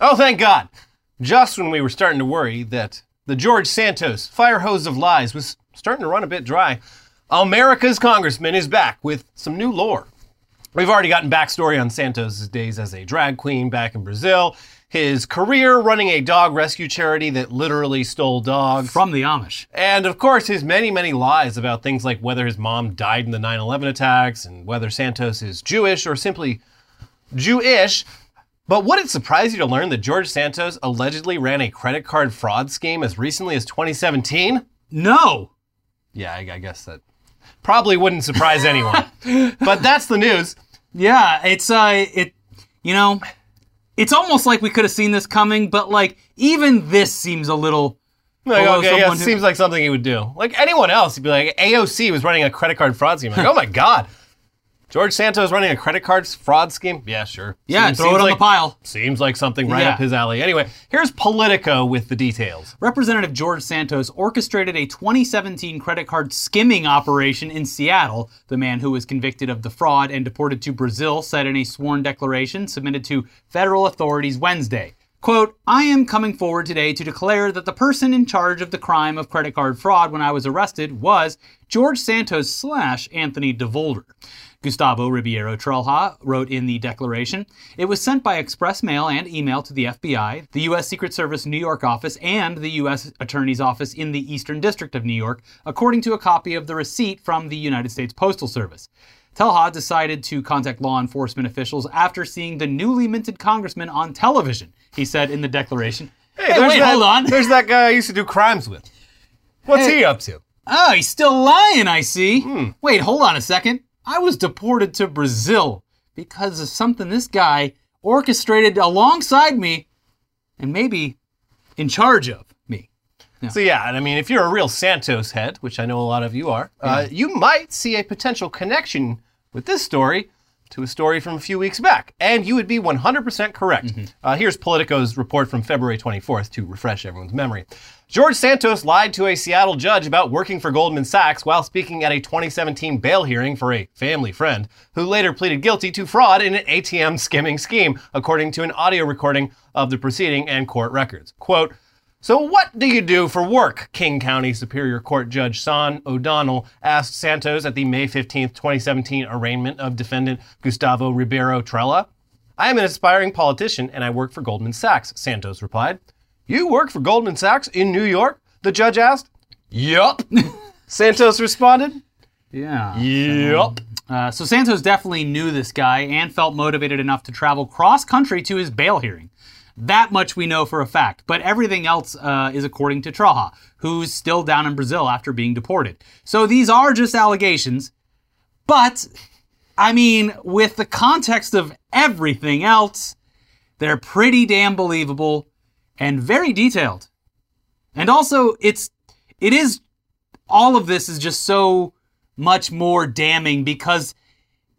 Oh, thank God. Just when we were starting to worry that the George Santos fire hose of lies was starting to run a bit dry, America's congressman is back with some new lore. We've already gotten backstory on Santos' days as a drag queen back in Brazil, his career running a dog rescue charity that literally stole dogs. From the Amish. And of course, his many, many lies about things like whether his mom died in the 9 11 attacks and whether Santos is Jewish or simply Jewish. But would it surprise you to learn that George Santos allegedly ran a credit card fraud scheme as recently as 2017? No. Yeah, I, I guess that probably wouldn't surprise anyone. but that's the news. Yeah, it's uh it you know, it's almost like we could have seen this coming, but like even this seems a little Like, okay, yeah, it who- seems like something he would do. Like anyone else, he'd be like, AOC was running a credit card fraud scheme. Like, oh my God. George Santos running a credit card fraud scheme? Yeah, sure. Yeah, Seems- throw it on like- the pile. Seems like something right Yeah. up his alley. Anyway, here's Politico with the details. Representative George Santos orchestrated a 2017 credit card skimming operation in Seattle. The man who was convicted of the fraud and deported to Brazil said in a sworn declaration submitted to federal authorities Wednesday. Quote, I am coming forward today to declare that the person in charge of the crime of credit card fraud when I was arrested was George Santos slash Anthony DeVolder. Gustavo Ribeiro Trelha wrote in the declaration It was sent by express mail and email to the FBI, the U.S. Secret Service New York office, and the U.S. Attorney's Office in the Eastern District of New York, according to a copy of the receipt from the United States Postal Service. Trelha decided to contact law enforcement officials after seeing the newly minted congressman on television, he said in the declaration. Hey, there's wait, that, hold on. There's that guy I used to do crimes with. What's Hey. he up to? Oh, he's still lying, I see. Hmm. Wait, hold on a second. I was deported to Brazil because of something this guy orchestrated alongside me and maybe in charge of me. So yeah, and I mean, if you're a real Santos head, which I know a lot of you are, uh, you might see a potential connection with this story to a story from a few weeks back, and you would be 100% correct. Uh, here's Politico's report from February 24th to refresh everyone's memory. George Santos lied to a Seattle judge about working for Goldman Sachs while speaking at a 2017 bail hearing for a family friend, who later pleaded guilty to fraud in an ATM skimming scheme, according to an audio recording of the proceeding and court records. Quote, so, what do you do for work? King County Superior Court Judge Sean O'Donnell asked Santos at the May 15, 2017 arraignment of defendant Gustavo Ribeiro Trelha. I am an aspiring politician and I work for Goldman Sachs, Santos replied. You work for Goldman Sachs in New York? The judge asked. Yup. Santos responded. Yeah. Yup. Uh, so Santos definitely knew this guy and felt motivated enough to travel cross country to his bail hearing. That much we know for a fact, but everything else uh, is according to Trelha, who's still down in Brazil after being deported. So these are just allegations, but I mean, with the context of everything else, they're pretty damn believable and very detailed. And also, it's it is all of this is just so much more damning because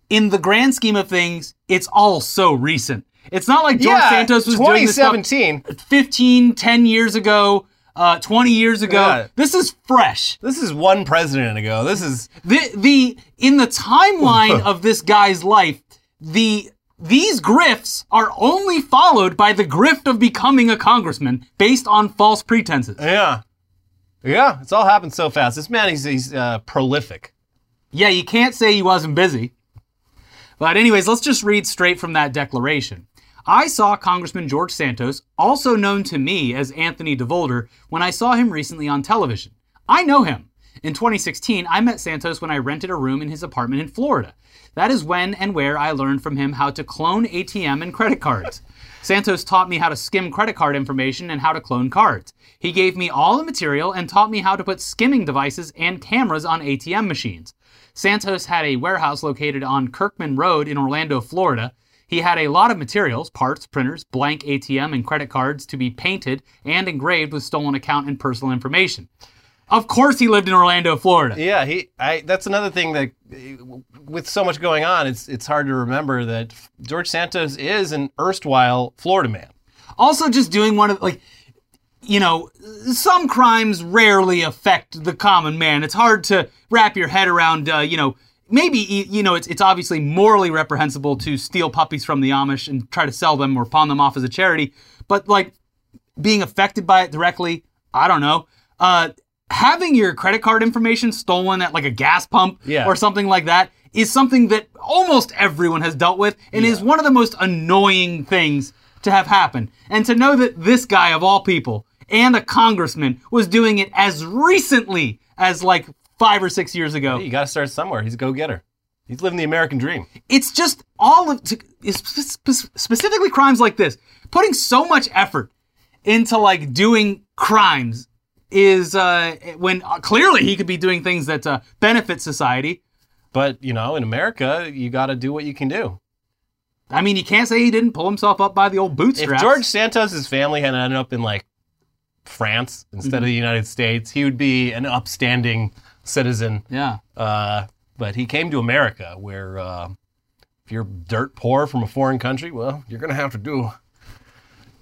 in the grand scheme of things, it's all so recent. It's not like George Yeah, Santos was doing this stuff 2017. 15, 10 years ago, uh, 20 years ago. Yeah. This is fresh. This is one president ago. This is The, the in the timeline of this guy's life, the these grifts are only followed by the grift of becoming a congressman based on false pretenses. yeah, yeah. It's all happened so fast. This man, he's he's uh, prolific. Yeah, you can't say he wasn't busy. But, anyways, let's just read straight from that declaration. I saw Congressman George Santos, also known to me as Anthony DeVolder, when I saw him recently on television. I know him. In 2016, I met Santos when I rented a room in his apartment in Florida. That is when and where I learned from him how to clone ATM and credit cards. Santos taught me how to skim credit card information and how to clone cards. He gave me all the material and taught me how to put skimming devices and cameras on ATM machines. Santos had a warehouse located on Kirkman Road in Orlando, Florida. He had a lot of materials, parts, printers, blank ATM and credit cards to be painted and engraved with stolen account and personal information. Of course he lived in Orlando, Florida. Yeah, he. I. That's another thing that, with so much going on, it's it's hard to remember that George Santos is an erstwhile Florida man. Also, just doing one of like, you know, some crimes rarely affect the common man. It's hard to wrap your head around. Uh, you know, maybe you know it's it's obviously morally reprehensible to steal puppies from the Amish and try to sell them or pawn them off as a charity. but like being affected by it directly, I don't know. Uh, having your credit card information stolen at like a gas pump Yeah. or something like that is something that almost everyone has dealt with and is one of the most annoying things to have happen. And to know that this guy of all people and a congressman was doing it as recently as like five or six years ago. You got to start somewhere. He's a go-getter. He's living the American dream. It's just all of to, it's spe- specifically crimes like this. Putting so much effort into like doing crimes is uh, when uh, clearly he could be doing things that uh, benefit society. But you know, in America, you got to do what you can do. I mean, you can't say he didn't pull himself up by the old bootstrap. If. George Santos's family had ended up in like France instead of the United States, he would be an upstanding citizen. yeah, Uh, but he came to America, where uh, if you're dirt poor from a foreign country, well, you're gonna have to do,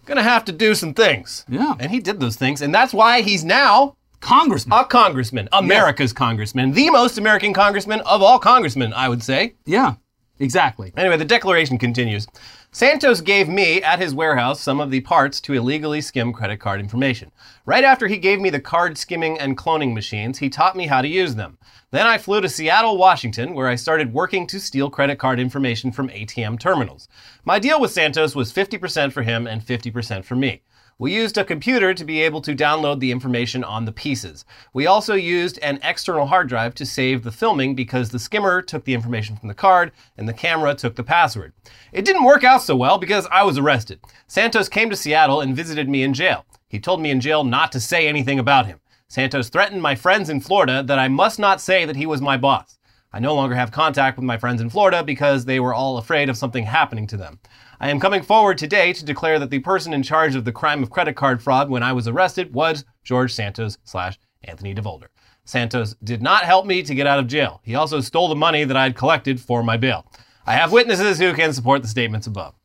gonna have to do some things. Yeah. and he did those things, and that's why he's now congressman. a congressman, America's congressman, the most American congressman of all congressmen, I would say. yeah, exactly. Anyway, the declaration continues. Santos gave me at his warehouse some of the parts to illegally skim credit card information. Right after he gave me the card skimming and cloning machines, he taught me how to use them. Then I flew to Seattle, Washington, where I started working to steal credit card information from ATM terminals. My deal with Santos was 50% for him and 50% for me. We used a computer to be able to download the information on the pieces. We also used an external hard drive to save the filming because the skimmer took the information from the card and the camera took the password. It didn't work out so well because I was arrested. Santos came to Seattle and visited me in jail. He told me in jail not to say anything about him. Santos threatened my friends in Florida that I must not say that he was my boss. I no longer have contact with my friends in Florida because they were all afraid of something happening to them. I am coming forward today to declare that the person in charge of the crime of credit card fraud when I was arrested was George Santos slash Anthony DeVolder. Santos did not help me to get out of jail. He also stole the money that I had collected for my bail. I have witnesses who can support the statements above.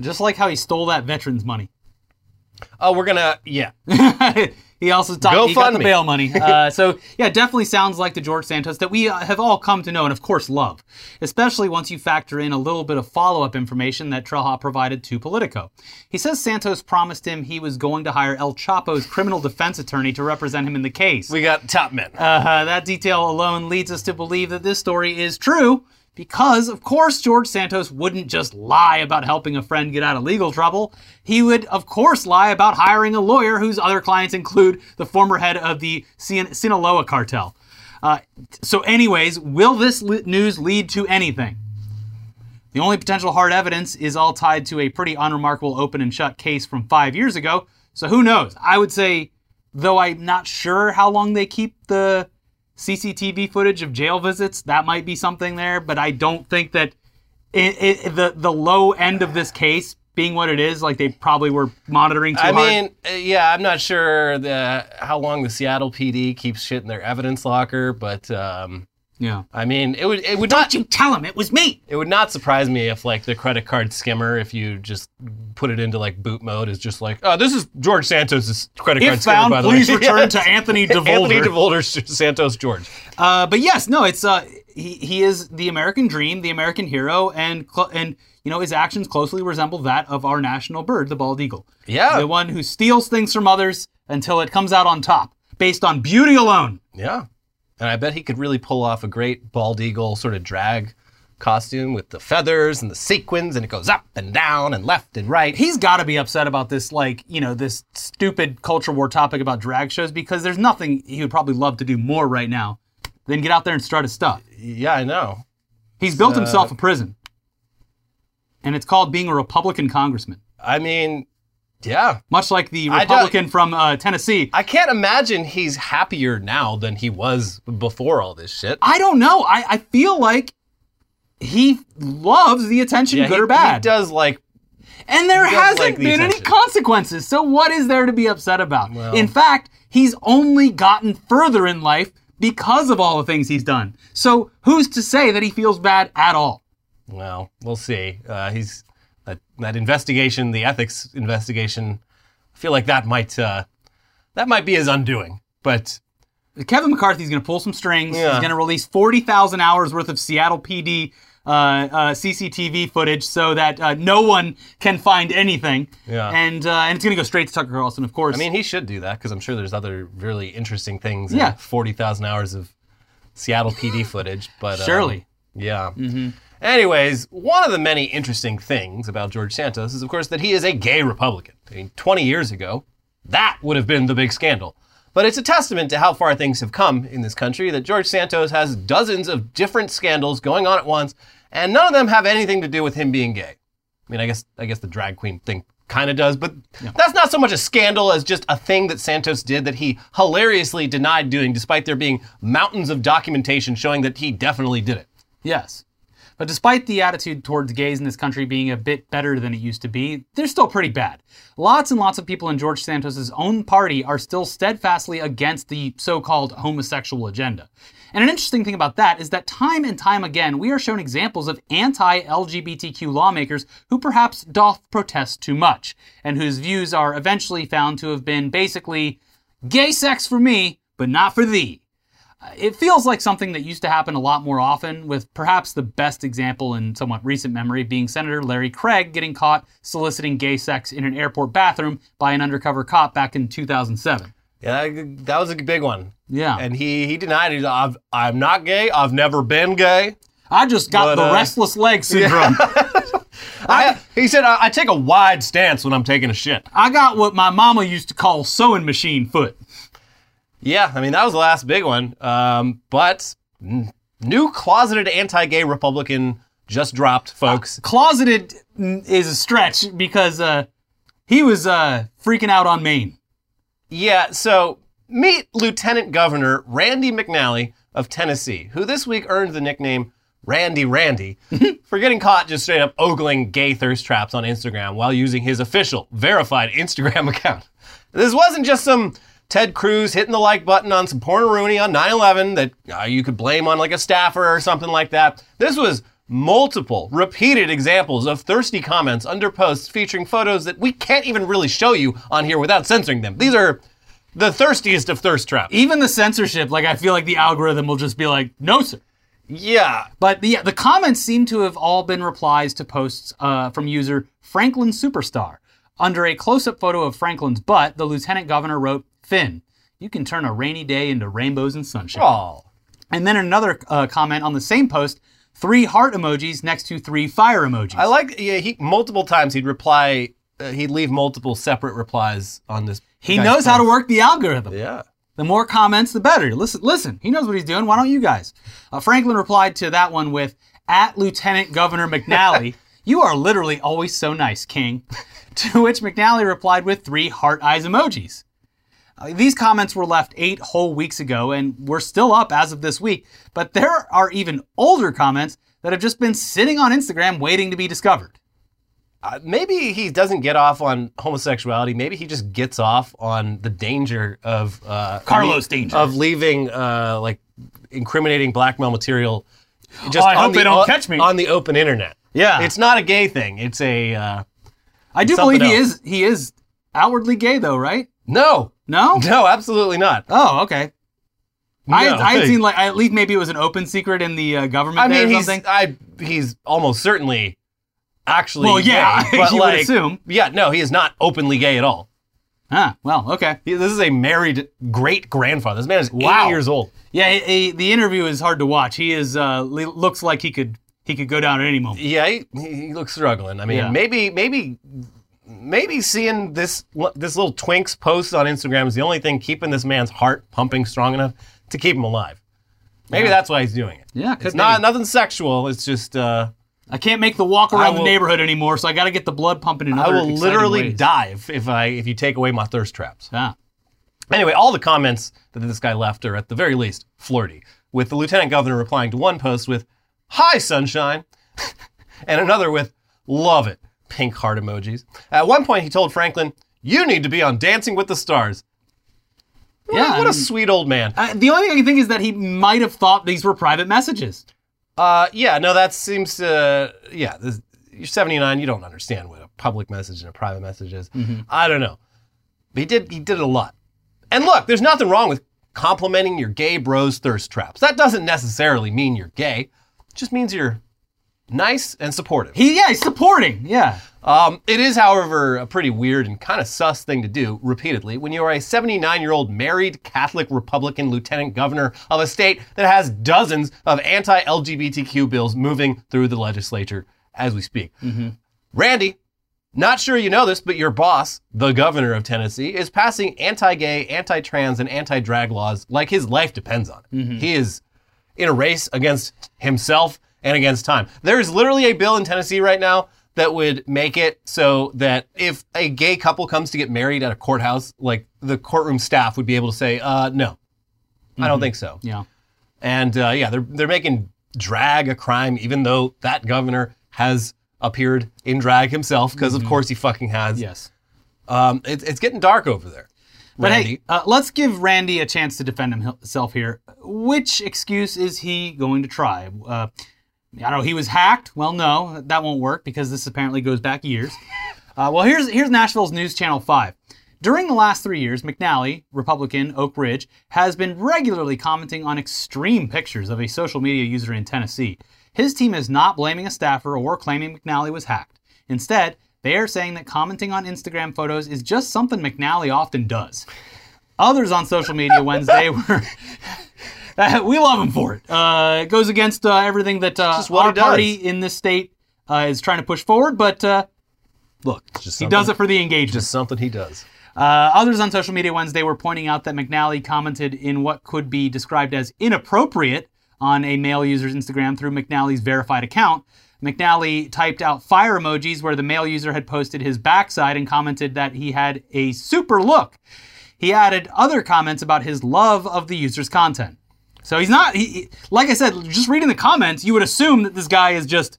Just like how he stole that veterans money. Oh, we're gonna, yeah. he also talked. He got the GoFundMe. bail money. Uh, so yeah, definitely sounds like the George Santos that we uh, have all come to know and of course love, especially once you factor in a little bit of follow-up information that Trellhop provided to Politico. He says Santos promised him he was going to hire El Chapo's criminal defense attorney to represent him in the case. We got top men. Uh, that detail alone leads us to believe that this story is true because, of course, George Santos wouldn't just lie about helping a friend get out of legal trouble. He would, of course, lie about hiring a lawyer whose other clients include the former head of the Sin- Sinaloa cartel. Uh, so, anyways, will this news lead to anything? The only potential hard evidence is all tied to a pretty unremarkable open and shut case from five years ago. So who knows? I would say, though I'm not sure how long they keep the CCTV footage of jail visits, that might be something there. But I don't think that it, it, the the low end of this case being what it is, like they probably were monitoring too I hard. mean, yeah, I'm not sure the, how long the Seattle PD keeps shit in their evidence locker, but um, yeah. I mean, it would it would not not you tell him it was me. it would not surprise me if like the credit card skimmer, if you just put it into like boot mode, is just like, oh, this is George Santos's credit card If skimmer. found, by the please way. return to Anthony DeVolder. Anthony DeVolder Santos George. Uh, but yes, no, it's uh, he, he is the American dream, the American hero, and cl- and you know his actions closely resemble that of our national bird, the bald eagle. Yeah. the one who steals things from others until it comes out on top, based on beauty alone. Yeah. And I bet he could really pull off a great bald eagle sort of drag costume with the feathers and the sequins and it goes up and down and left and right. He's got to be upset about this, like you know, this stupid culture war topic about drag shows because there's nothing he would probably love to do more right now than get out there and start his stuff. yeah, I know. He's built himself a prison, and it's called being a Republican congressman. I mean, yeah. Much like the I don't- Republican from uh, Tennessee, I can't imagine he's happier now than he was before all this shit. I don't know. I, I feel like he loves the attention, good he, or bad. He does like and there does hasn't like the been any attention. consequences. So what is there to be upset about? In fact, he's only gotten further in life because of all the things he's done. So who's to say that he feels bad at all? well, we'll see. Uh, he's that, investigation, the ethics investigation. I feel like that might uh, that might be his undoing. But Kevin McCarthy's going to pull some strings. Yeah. He's going to release 40,000 hours worth of Seattle PD uh, uh, CCTV footage so that uh, no one can find anything. Yeah. And uh, and it's gonna go straight to Tucker Carlson, of course. I mean, he should do that because I'm sure there's other really interesting things. Yeah. in forty thousand hours of Seattle PD footage, but um, Surely. yeah. Anyways, one of the many interesting things about George Santos is, of course, that he is a gay Republican. I mean, 20 years ago, that would have been the big scandal. But it's a testament to how far things have come in this country that George Santos has dozens of different scandals going on at once, and none of them have anything to do with him being gay. I mean, I guess I guess the drag queen thing kind of does, but that's not so much a scandal as just a thing that Santos did that he hilariously denied doing, despite there being mountains of documentation showing that he definitely did it. Yes. But despite the attitude towards gays in this country being a bit better than it used to be, they're still pretty bad. Lots and lots of people in George Santos' own party are still steadfastly against the so called homosexual agenda. And an interesting thing about that is that time and time again, we are shown examples of anti LGBTQ lawmakers who perhaps doth protest too much, and whose views are eventually found to have been basically gay sex for me, but not for thee. It feels like something that used to happen a lot more often, with perhaps the best example in somewhat recent memory being Senator Larry Craig getting caught soliciting gay sex in an airport bathroom by an undercover cop back in 2007. Yeah, that- was a big one. Yeah. And he he denied it. I've, I'm not gay. I've never been gay. I just got But, the uh, restless leg syndrome. I, he said I, I take a wide stance when I'm taking a shit. I got what my mama used to call sewing machine foot. Yeah, I mean that was the last big one. Um, but new closeted anti-gay Republican just dropped, folks. Closeted mm, is a stretch because uh, he was uh, freaking out on Maine. Yeah, so meet Lieutenant Governor Randy McNally of Tennessee, who this week earned the nickname Randy Randy for getting caught just straight up ogling gay thirst traps on Instagram while using his official, verified Instagram account. This wasn't just some Ted Cruz hitting the like button on some porn-a-rooney on 9/11 that uh, you could blame on like a staffer or something like that. This was multiple, repeated examples of thirsty comments under posts featuring photos that we can't even really show you on here without censoring them. These are the thirstiest of thirst traps. Even the censorship, like I feel like the algorithm will just be like, no, sir. Yeah. But the, the comments seem to have all been replies to posts uh, from user Franklin Superstar. Under a close up photo of Franklin's butt, the lieutenant governor wrote, Finn, you can turn a rainy day into rainbows and sunshine. Oh. And then another uh, comment on the same post, three heart emojis next to three fire emojis. I like yeah, he multiple times he'd reply uh, he'd leave multiple separate replies on this. he knows how to work the algorithm. Yeah. The more comments, the better. Listen, listen. He knows what he's doing. Why don't you guys? Uh, Franklin replied to that one with, "At Lieutenant Governor McNally, you are literally always so nice, King." to which McNally replied with three heart eyes emojis. Uh, these comments were left eight whole weeks ago, and we're still up as of this week. But there are even older comments that have just been sitting on Instagram waiting to be discovered. Uh, maybe he doesn't get off on homosexuality. Maybe he just gets off on the danger of uh, Carlos danger. of leaving uh, like incriminating blackmail material. Just Oh, I on hope the they don't o- catch me. on the open internet. Yeah. it's not a gay thing. It's a uh, I do something believe he else. is he is outwardly gay, though, right? no, No. no, absolutely not. Oh, okay. I, No. I had seen like at least maybe it was an open secret in the uh, government I mean, or he's something. I he's almost certainly actually Well, yeah, gay, but you would assume. Yeah, no, he is not openly gay at all. Ah, well, okay. He- This is a married great grandfather. This man is Wow. eight years old. Yeah, he, he- the interview is hard to watch. He is uh, looks like he could he could go down at any moment. Yeah, he, he looks struggling. I mean, Yeah. maybe maybe maybe seeing this this little twinks post on Instagram is the only thing keeping this man's heart pumping strong enough to keep him alive. Maybe that's why he's doing it. Yeah, It's not nothing sexual. It's just uh, I can't make the walk around the neighborhood anymore, so I got to get the blood pumping in I will literally ways. die if, if I if you take away my thirst traps. Ah. Anyway, all the comments that this guy left are at the very least flirty, with the lieutenant governor replying to one post with "Hi, sunshine," and another with "Love it," pink heart emojis. At one point, he told Franklin, "You need to be on Dancing with the Stars." What, Yeah, what I a mean- sweet old man. Uh, the only thing I can think is that he might have thought these were private messages. Uh, yeah, no, that seems to yeah. This, you're 79. You don't understand what a public message and a private message is. I don't know, but he did. He did it a lot. And look, there's nothing wrong with complimenting your gay bros thirst traps. That doesn't necessarily mean you're gay. It just means you're nice and supportive. He, yeah, he's supporting. Yeah. Um, it is, however, a pretty weird and kind of sus thing to do repeatedly when you are a 79 year old married Catholic Republican lieutenant governor of a state that has dozens of anti LGBTQ bills moving through the legislature as we speak. Randy, not sure you know this, but your boss, the governor of Tennessee, is passing anti gay, anti trans, and anti drag laws like his life depends on it. He is in a race against himself and against time. There is literally a bill in Tennessee right now that would make it so that if a gay couple comes to get married at a courthouse, like the courtroom staff would be able to say, uh, no, I don't think so. Yeah. And uh, yeah, they're they're making drag a crime, even though that governor has appeared in drag himself, because of course he fucking has. Yes. Um, it's it's getting dark over there. But Randy. hey, uh, let's give Randy a chance to defend himself here. Which excuse is he going to try? Uh, I don't know. He was hacked. Well, no, that won't work because this apparently goes back years. Uh, well, here's here's Nashville's News Channel Five. During the last three years, McNally, Republican, Oak Ridge, has been regularly commenting on extreme pictures of a social media user in Tennessee. His team is not blaming a staffer or claiming McNally was hacked. Instead, they are saying that commenting on Instagram photos is just something McNally often does. Others on social media Wednesday were. we love him for it. Uh, it goes against uh, everything that uh, our party in this state uh, is trying to push forward, but uh, look, Just he does it for the engagement. Just something he does. Uh, others on social media Wednesday were pointing out that McNally commented in what could be described as inappropriate on a male user's Instagram through McNally's verified account. McNally typed out fire emojis where the male user had posted his backside and commented that he had a super look. He added other comments about his love of the user's content. So he's not, he, he- like I said, just reading the comments, you would assume that this guy is just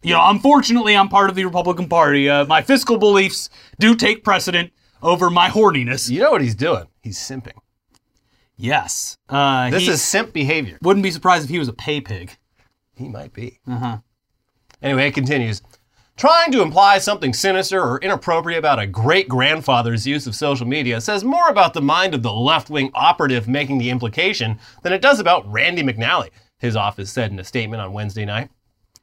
you know, unfortunately, I'm part of the Republican Party. Uh, my fiscal beliefs do take precedent over my horniness. You know what he's doing? He's simping. Yes. Uh, This is simp behavior. wouldn't be surprised if he was a pay pig. He might be. Uh-huh. Anyway, it continues. Trying to imply something sinister or inappropriate about a great grandfather's use of social media says more about the mind of the left wing operative making the implication than it does about Randy McNally, his office said in a statement on Wednesday night.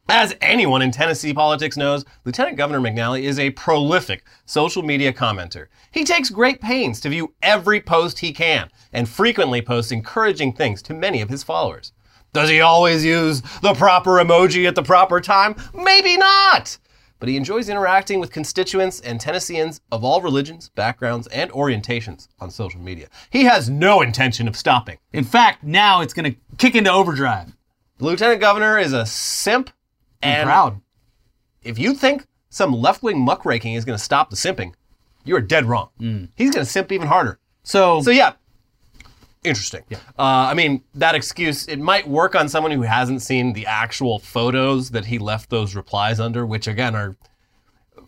As anyone in Tennessee politics knows, Lieutenant Governor McNally is a prolific social media commenter. He takes great pains to view every post he can and frequently posts encouraging things to many of his followers. Does he always use the proper emoji at the proper time? Maybe not! But he enjoys interacting with constituents and Tennesseans of all religions, backgrounds, and orientations on social media. He has no intention of stopping. In fact, now it's going to kick into overdrive. The Lieutenant Governor is a simp I'm and proud. if you think some left wing muckraking is going to stop the simping, you are dead wrong. Hmm. He's going to simp even harder. So, So, yeah, interesting. Uh, I mean, that excuse, it might work on someone who hasn't seen the actual photos that he left those replies under, which again are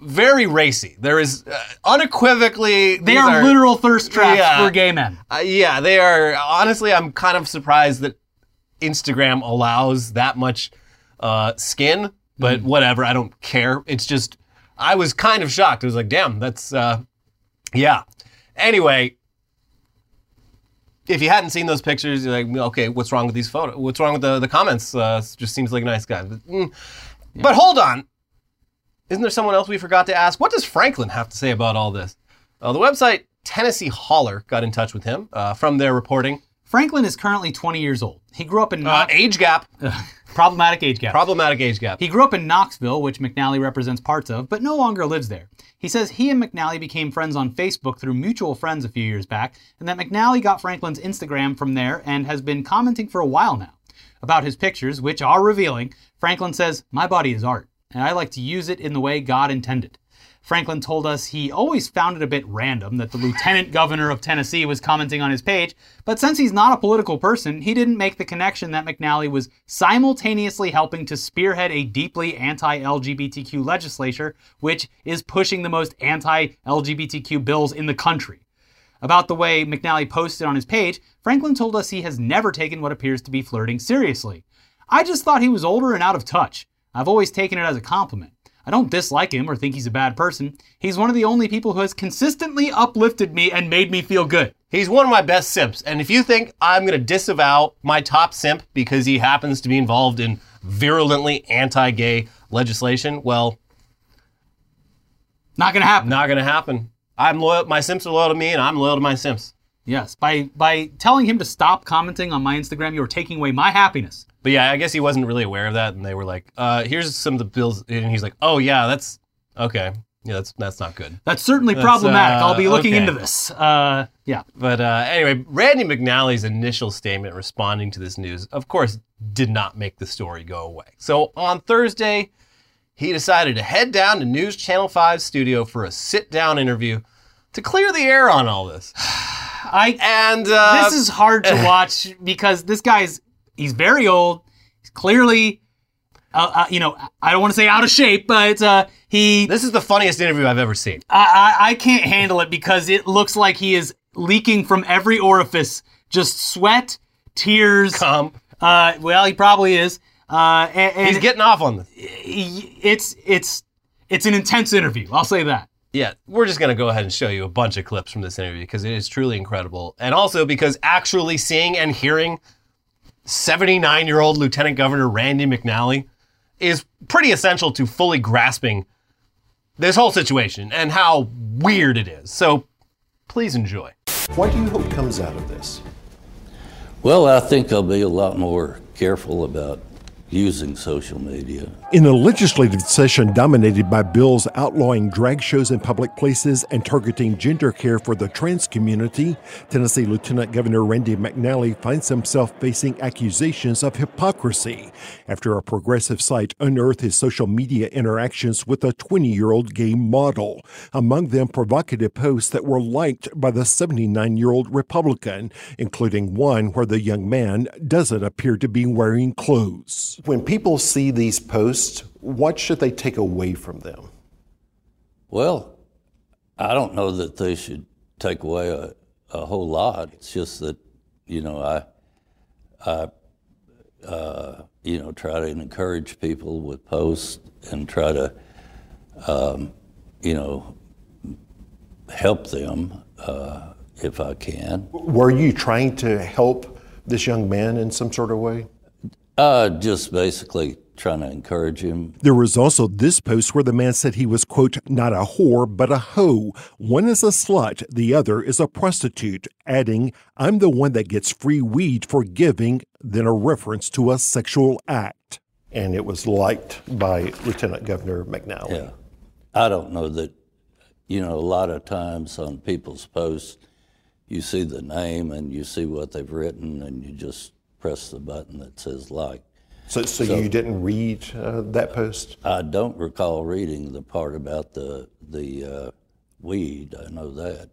very racy. There is uh, unequivocally. they these are, literal thirst traps Yeah. for gay men. Uh, yeah, they are. Honestly, I'm kind of surprised that Instagram allows that much uh, skin, but whatever. I don't care. It's just, I was kind of shocked. I was like, damn, that's, uh, yeah. Anyway, if you hadn't seen those pictures, you're like, okay, what's wrong with these photos? What's wrong with the, the comments? Uh, just seems like a nice guy. But, mm. but hold on. Isn't there someone else we forgot to ask? What does Franklin have to say about all this? Uh, the website Tennessee Holler got in touch with him uh, from their reporting. Franklin is currently 20 years old. He grew up in Uh, Knox- age gap, problematic age gap. problematic age gap. He grew up in Knoxville, which McNally represents parts of, but no longer lives there. He says he and McNally became friends on Facebook through mutual friends a few years back, and that McNally got Franklin's Instagram from there and has been commenting for a while now. About his pictures, which are revealing, Franklin says, My body is art, and I like to use it in the way God intended. Franklin told us he always found it a bit random that the lieutenant governor of Tennessee was commenting on his page, but since he's not a political person, he didn't make the connection that McNally was simultaneously helping to spearhead a deeply anti LGBTQ legislature, which is pushing the most anti LGBTQ bills in the country. About the way McNally posted on his page, Franklin told us he has never taken what appears to be flirting seriously. I just thought he was older and out of touch. I've always taken it as a compliment. I don't dislike him or think he's a bad person. He's one of the only people who has consistently uplifted me and made me feel good. He's one of my best simps. And if you think I'm going to disavow my top simp because he happens to be involved in virulently anti-gay legislation. Well, Not going to happen. not going to happen. I'm loyal. My Simps are loyal to me, and I'm loyal to my Simps. Yes, by by telling him to stop commenting on my Instagram, you are taking away my happiness. But yeah, I guess he wasn't really aware of that, and they were like, uh, "Here's some of the bills," and he's like, "Oh yeah, that's okay. Yeah, that's that's not good." That's certainly problematic. uh, I'll be looking okay. into this. Uh, yeah. But uh, anyway, Randy McNally's initial statement responding to this news, of course, did not make the story go away. So on Thursday, he decided to head down to News Channel 5 studio for a sit-down interview to clear the air on all this. I And uh, this is hard to watch because this guy's he's very old. He's clearly, uh, uh, you know, I don't want to say out of shape, but uh, he this is the funniest interview I've ever seen. I, I I can't handle it because it looks like he is leaking from every orifice, just sweat, tears. Um, Uh, well, he probably is. Uh, and, and he's getting off on this. it's it's it's an intense interview. I'll say that. Yeah, we're just going to go ahead and show you a bunch of clips from this interview because it is truly incredible. And also because actually seeing and hearing 79 year old Lieutenant Governor Randy McNally is pretty essential to fully grasping this whole situation and how weird it is. So please enjoy. What do you hope comes out of this? Well, I think I'll be a lot more careful about using social media. In a legislative session dominated by bills outlawing drag shows in public places and targeting gender care for the trans community, Tennessee Lieutenant Governor Randy McNally finds himself facing accusations of hypocrisy after a progressive site unearthed his social media interactions with a 20 year old gay model, among them provocative posts that were liked by the 79 year old Republican, including one where the young man doesn't appear to be wearing clothes. When people see these posts, what should they take away from them? Well, I don't know that they should take away a, a whole lot. It's just that, you know, I, I, uh, you know, try to encourage people with posts and try to, um, you know, help them uh, if I can. Were you trying to help this young man in some sort of way? Uh, just basically trying to encourage him. There was also this post where the man said he was, quote, not a whore, but a hoe. One is a slut, the other is a prostitute, adding, I'm the one that gets free weed for giving, then a reference to a sexual act. And it was liked by Lieutenant Governor McNally. Yeah. I don't know that, you know, a lot of times on people's posts, you see the name and you see what they've written and you just press the button that says like. So, so, you didn't read uh, that post? I don't recall reading the part about the, the uh, weed. I know that.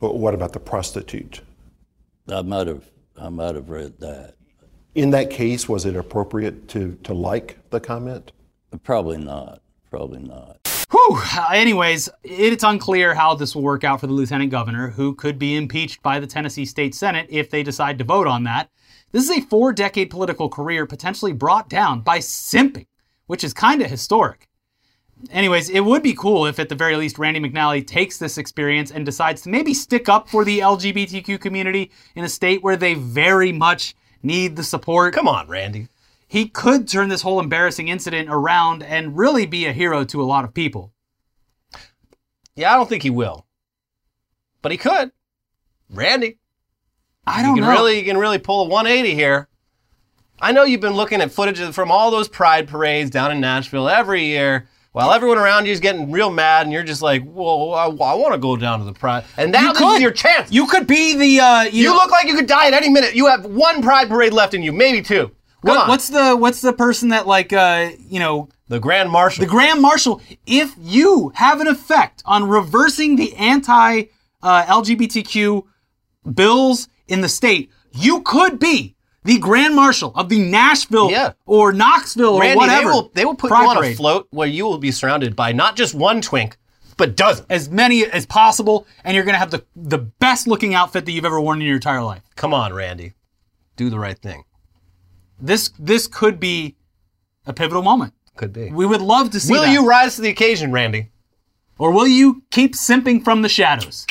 But what about the prostitute? I might have, I might have read that. In that case, was it appropriate to, to like the comment? Probably not. Probably not. Whew. Anyways, it's unclear how this will work out for the lieutenant governor, who could be impeached by the Tennessee State Senate if they decide to vote on that. This is a four decade political career potentially brought down by simping, which is kind of historic. Anyways, it would be cool if at the very least Randy McNally takes this experience and decides to maybe stick up for the LGBTQ community in a state where they very much need the support. Come on, Randy. He could turn this whole embarrassing incident around and really be a hero to a lot of people. Yeah, I don't think he will. But he could. Randy. I You don't can know. really you can really pull a 180 here. I know you've been looking at footage from all those pride parades down in Nashville every year while everyone around you is getting real mad and you're just like, "Whoa, I, I want to go down to the pride." And now You this is your chance. You could be the. Uh, you, You know- look like you could die at any minute. You have one pride parade left in you, maybe two. What, what's the what's the person that like uh, you know the Grand Marshal? the Grand Marshal? If you have an effect on reversing the anti uh, LGBTQ bills in the state, you could be the Grand Marshal of the Nashville Yeah. or Knoxville or whatever. they will they will put Pride you on a float where you will be surrounded by not just one twink, but dozens. as many as possible, and you're gonna have the the best looking outfit that you've ever worn in your entire life. Come on, Randy. Do the right thing. This this could be a pivotal moment. Could be. We would love to see. Will that. you rise to the occasion, Randy? or will you keep simping from the shadows?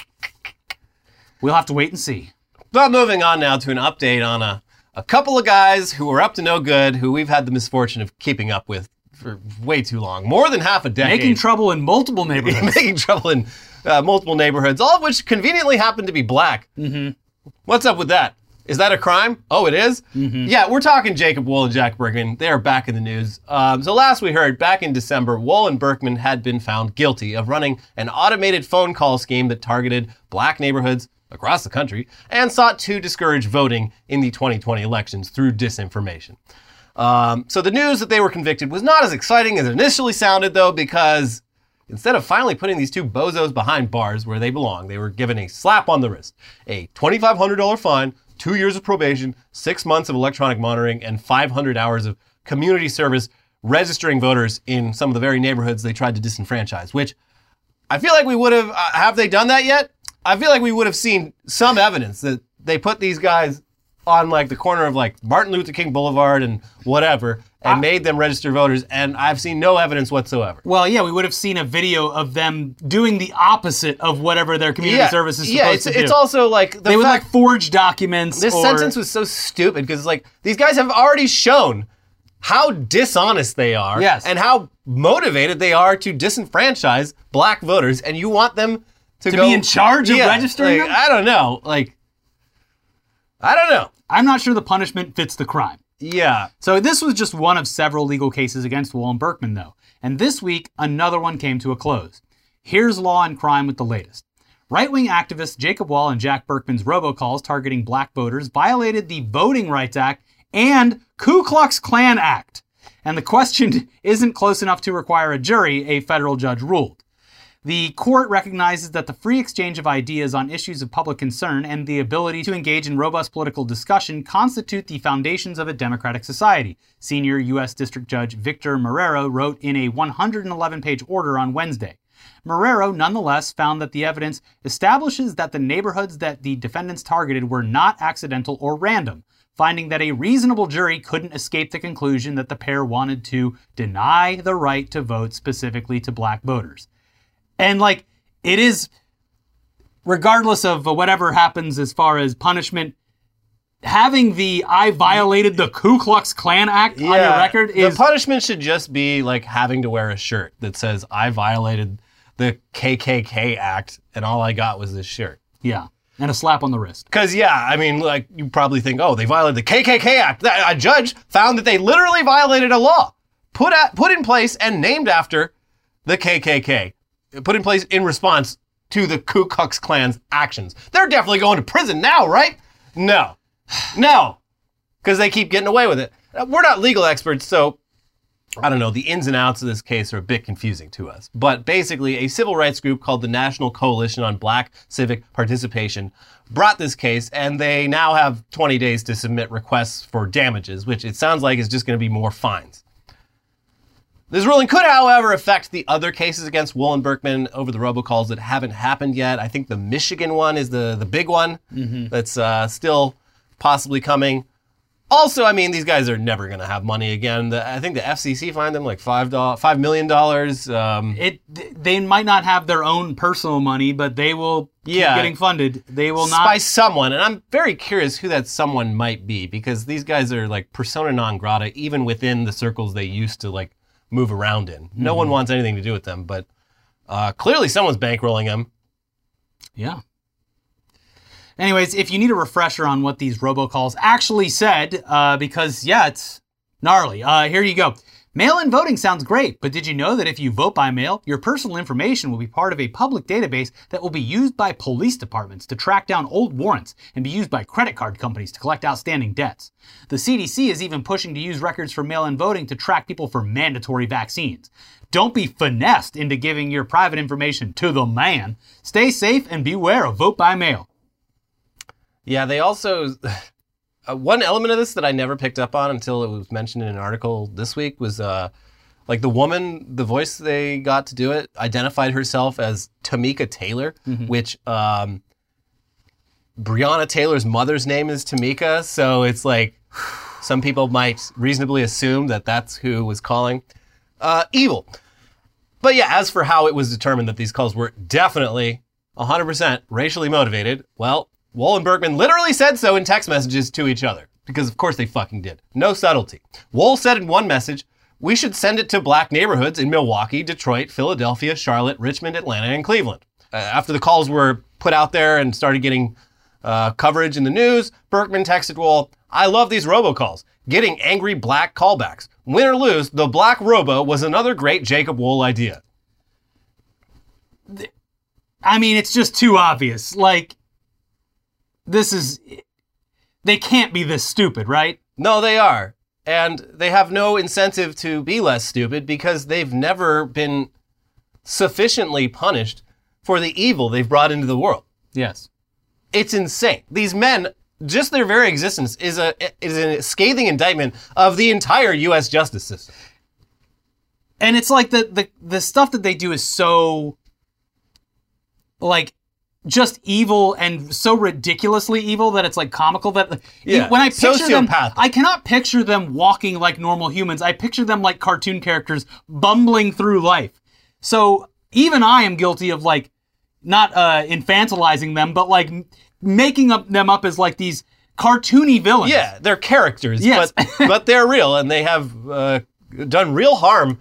We'll have to wait and see. But moving on now to an update on a, a couple of guys who are up to no good, who we've had the misfortune of keeping up with for way too long, more than half a decade. Making trouble in multiple neighborhoods. making trouble in uh, multiple neighborhoods, all of which conveniently happen to be black. Mm-hmm. What's up with that? Is that a crime? Oh, it is? Yeah, we're talking Jacob Wohl and Jack Burkman. They are back in the news. Um, so last we heard, back in December, Wohl and Burkman had been found guilty of running an automated phone call scheme that targeted black neighborhoods across the country and sought to discourage voting in the 2020 elections through disinformation. Um, so the news that they were convicted was not as exciting as it initially sounded, though, because instead of finally putting these two bozos behind bars where they belong, they were given a slap on the wrist, a $2,500 fine, two years of probation, six months of electronic monitoring, and 500 hours of community service registering voters in some of the very neighborhoods they tried to disenfranchise, which I feel like we would have, uh, have they done that yet? I feel like we would have seen some evidence that they put these guys on like the corner of like Martin Luther King Boulevard and whatever and made them register voters and I've seen no evidence whatsoever. Well, yeah, we would have seen a video of them doing the opposite of whatever their community service is supposed yeah, it's, to do. it's also like the they would like fact- forge documents. this or- sentence was so stupid because like these guys have already shown how dishonest they are Yes. and how motivated they are to disenfranchise black voters and you want them to, To go be in charge of registering like, them? I don't know. Like I don't know. I'm not sure the punishment fits the crime. Yeah. So this was just one of several legal cases against Wohl and Burkman, though. And this week, another one came to a close. Here's Law and Crime with the latest. Right wing activists Jacob Wohl and Jack Burkman's robocalls targeting black voters violated the Voting Rights Act and Ku Klux Klan Act. And the question isn't close enough to require a jury, a federal judge ruled. The court recognizes that the free exchange of ideas on issues of public concern and the ability to engage in robust political discussion constitute the foundations of a democratic society, senior U.S. District Judge Victor Marrero wrote in a 111 page order on Wednesday. Marrero nonetheless found that the evidence establishes that the neighborhoods that the defendants targeted were not accidental or random, finding that a reasonable jury couldn't escape the conclusion that the pair wanted to deny the right to vote specifically to black voters. And like it is regardless of whatever happens as far as punishment having the I violated the Ku Klux Klan act on your record is the punishment should just be like having to wear a shirt that says I violated the KKK act and all I got was this shirt. yeah, and a slap on the wrist. Because yeah, I mean, like you probably think, oh, they violated the KKK act. A judge found that they literally violated a law put at, put in place and named after the KKK, put in place in response to the Ku Klux Klan's actions. They're definitely going to prison now, right? No, no, because they keep getting away with it. Uh, We're not legal experts, so I don't know, the ins and outs of this case are a bit confusing to us. But basically, a civil rights group called the National Coalition on Black Civic Participation brought this case, and they now have 20 days to submit requests for damages, which it sounds like is just going to be more fines. This ruling could, however, affect the other cases against Wohl and Burkman over the robocalls that haven't happened yet. I think the Michigan one is the, the big one that's uh, still possibly coming. Also, I mean, these guys are never going to have money again. The, I think the FCC fined them like five dollars, five million dollars. Um, It they might not have their own personal money, but they will keep Yeah. getting funded. They will not. by someone, and I'm very curious who that someone might be because these guys are like persona non grata, even within the circles they used to like move around in. No one wants anything to do with them, but uh, clearly someone's bankrolling them. Yeah. Anyways, if you need a refresher on what these robocalls actually said, uh, because yeah, it's gnarly. Uh, here you go. Mail-in voting sounds great, but did you know that if you vote by mail, your personal information will be part of a public database that will be used by police departments to track down old warrants and be used by credit card companies to collect outstanding debts. The CDC is even pushing to use records for mail-in voting to track people for mandatory vaccines. Don't be finessed into giving your private information to the man. Stay safe and beware of vote by mail. Yeah, they also uh, one element of this that I never picked up on until it was mentioned in an article this week was uh, like the woman, the voice they got to do it, identified herself as Tamika Taylor, which um, Breonna Taylor's mother's name is Tamika, so it's like some people might reasonably assume that that's who was calling. Uh, evil. But yeah, as for how it was determined that these calls were definitely 100% racially motivated, well, Wohl and Burkman literally said so in text messages to each other. Because of course they fucking did. No subtlety. Wohl said in one message, we should send it to black neighborhoods in Milwaukee, Detroit, Philadelphia, Charlotte, Richmond, Atlanta, and Cleveland. Uh, after the calls were put out there and started getting uh, coverage in the news, Berkman texted Wohl, I love these robocalls. Getting angry black callbacks. Win or lose, the black robo was another great Jacob Wohl idea. I mean, it's just too obvious. Like, this is. They can't be this stupid, right? No, they are. And they have no incentive to be less stupid because they've never been sufficiently punished for the evil they've brought into the world. Yes. It's insane. These men, just their very existence is a is a scathing indictment of the entire US justice system. And it's like the the the stuff that they do is so like just evil and so ridiculously evil that it's like comical that Yeah, when I picture them. I cannot picture them walking like normal humans. I picture them like cartoon characters bumbling through life. So even I am guilty of like not uh infantilizing them but like m- making up them up as like these cartoony villains. Yeah, they're characters, Yes. but but they're real and they have uh, done real harm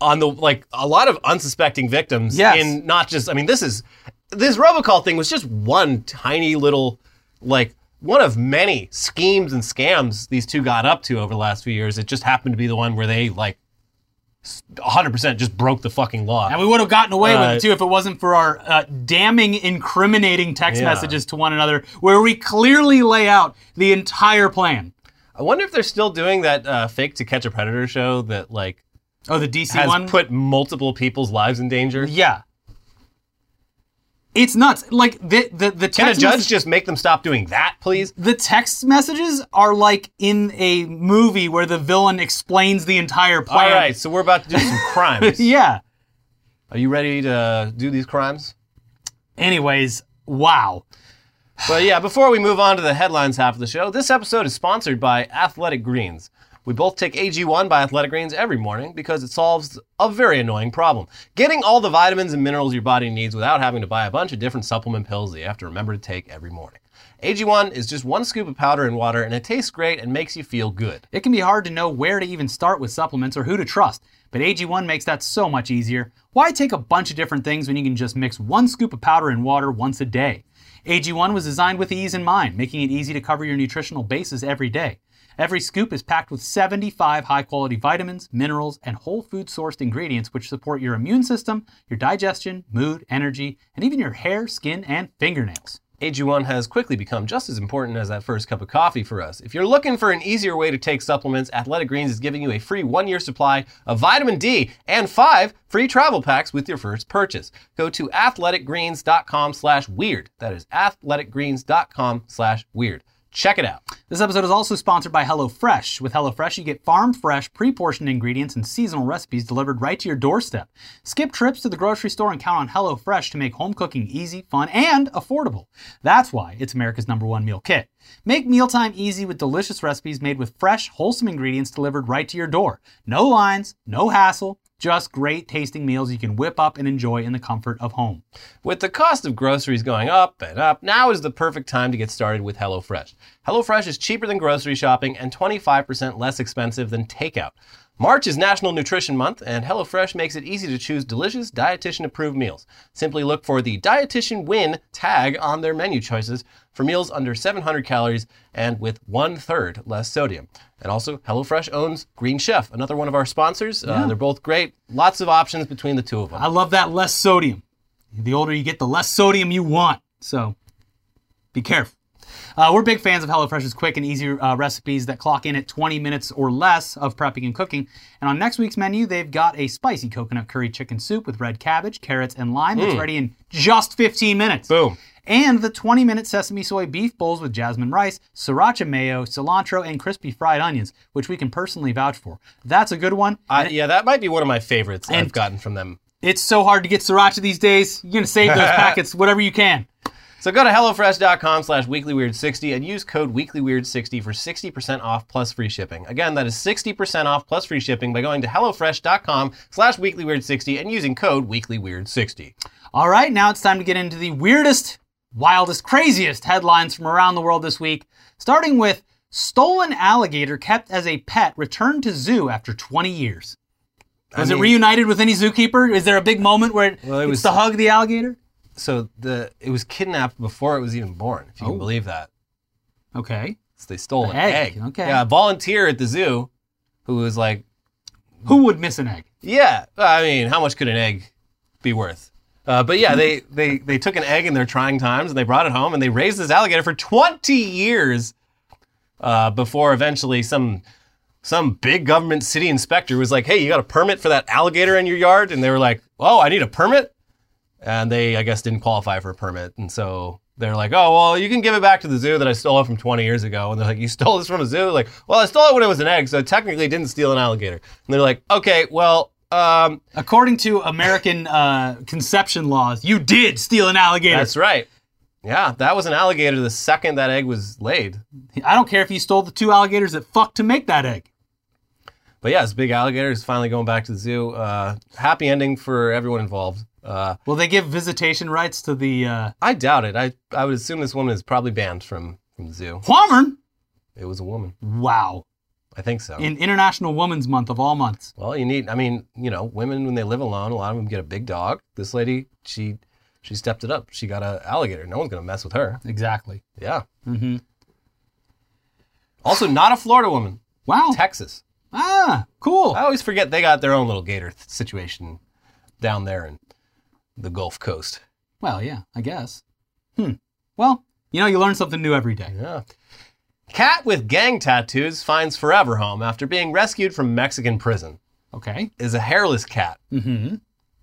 on the like a lot of unsuspecting victims Yes. in not just I mean this is this robocall thing was just one tiny little like one of many schemes and scams these two got up to over the last few years. It just happened to be the one where they like s- 100% just broke the fucking law. And we would have gotten away with Uh, it too if it wasn't for our uh, damning, incriminating text Yeah. messages to one another, where we clearly lay out the entire plan. I wonder if they're still doing that uh, fake to catch a predator show that like Oh, the DC has one. put multiple people's lives in danger. yeah, it's nuts. Like the the the Can a judge message- just make them stop doing that, please? the text messages are like in a movie where the villain explains the entire All plan. right, so we're about to do some crimes. Yeah. Are you ready to do these crimes? Anyways, wow. But yeah, before we move on to the headlines half of the show, this episode is sponsored by Athletic Greens. We both take AG1 by Athletic Greens every morning because it solves a very annoying problem. Getting all the vitamins and minerals your body needs without having to buy a bunch of different supplement pills that you have to remember to take every morning. AG1 is just one scoop of powder and water, and it tastes great and makes you feel good. It can be hard to know where to even start with supplements or who to trust, but AG1 makes that so much easier. Why take a bunch of different things when you can just mix one scoop of powder and water once a day? AG1 was designed with ease in mind, making it easy to cover your nutritional bases every day. Every scoop is packed with 75 high quality vitamins, minerals, and whole food sourced ingredients which support your immune system, your digestion, mood, energy, and even your hair, skin, and fingernails. AG1 has quickly become just as important as that first cup of coffee for us. If you're looking for an easier way to take supplements, Athletic Greens is giving you a free one year supply of vitamin D and five free travel packs with your first purchase. Go to athleticgreens.com slash weird. That is athleticgreens.com slash weird. Check it out. This episode is also sponsored by HelloFresh. With HelloFresh, you get farm fresh, pre portioned ingredients and seasonal recipes delivered right to your doorstep. Skip trips to the grocery store and count on HelloFresh to make home cooking easy, fun, and affordable. That's why it's America's number one meal kit. Make mealtime easy with delicious recipes made with fresh, wholesome ingredients delivered right to your door. No lines, no hassle, just great tasting meals you can whip up and enjoy in the comfort of home. With the cost of groceries going up and up, now is the perfect time to get started with HelloFresh. HelloFresh is cheaper than grocery shopping and 25% less expensive than takeout. March is National Nutrition Month, and HelloFresh makes it easy to choose delicious, dietitian approved meals. Simply look for the Dietitian Win tag on their menu choices for meals under 700 calories and with one third less sodium. And also, HelloFresh owns Green Chef, another one of our sponsors. Uh, they're both great. Lots of options between the two of them. I love that less sodium. The older you get, the less sodium you want. So be careful. Uh, we're big fans of HelloFresh's quick and easy uh, recipes that clock in at 20 minutes or less of prepping and cooking. And on next week's menu, they've got a spicy coconut curry chicken soup with red cabbage, carrots, and lime that's ready in just 15 minutes. Boom. And the 20 minute sesame soy beef bowls with jasmine rice, sriracha mayo, cilantro, and crispy fried onions, which we can personally vouch for. That's a good one. I, yeah, that might be one of my favorites I've gotten from them. It's so hard to get sriracha these days. You're going to save those packets, whatever you can. So go to HelloFresh.com slash WeeklyWeird60 and use code WeeklyWeird60 for 60% off plus free shipping. Again, that is 60% off plus free shipping by going to HelloFresh.com slash WeeklyWeird60 and using code WeeklyWeird60. All right, now it's time to get into the weirdest, wildest, craziest headlines from around the world this week, starting with Stolen alligator kept as a pet returned to zoo after 20 years. Was mean- it reunited with any zookeeper? Is there a big moment where it, Well, it was- to hug the alligator? So the it was kidnapped before it was even born, if you Oh. can believe that. Okay. So they stole An an egg, egg. okay. Yeah, a volunteer at the zoo who was like, Who would miss an egg? Yeah, I mean, how much could an egg be worth? Uh, but yeah, they, they they took an egg in their trying times and they brought it home and they raised this alligator for 20 years uh, before eventually some some big government city inspector was like, "Hey, you got a permit for that alligator in your yard?" And they were like, "Oh, I need a permit." And they, I guess, didn't qualify for a permit, and so they're like, "Oh, well, you can give it back to the zoo that I stole it from 20 years ago." And they're like, "You stole this from a zoo?" Like, "Well, I stole it when it was an egg, so I technically didn't steal an alligator." And they're like, "Okay, well." Um, According to American uh, conception laws, you did steal an alligator. That's right. Yeah, that was an alligator the second that egg was laid. I don't care if you stole the two alligators that fucked to make that egg. But yeah, this big alligator is finally going back to the zoo. Uh, happy ending for everyone involved. Uh, Will they give visitation rights to the uh, I doubt it. I, I would assume this woman is probably banned from, from the zoo. Huamern? It was a woman. Wow. I think so. In International Women's Month of all months. well, you need, I mean, you know, women, when they live alone, a lot of them get a big dog. This lady, she she stepped it up. She got an alligator. No one's going to mess with her. Exactly. Yeah. Mm-hmm. Also, not a Florida woman, Wow. Texas. Ah, cool. I always forget they got their own little gator situation down there in the Gulf Coast. Well, yeah, I guess. Hmm. Well, you know, you learn something new every day. Yeah. Cat with gang tattoos finds forever home after being rescued from Mexican prison. Okay. Is a hairless cat. Mm-hmm.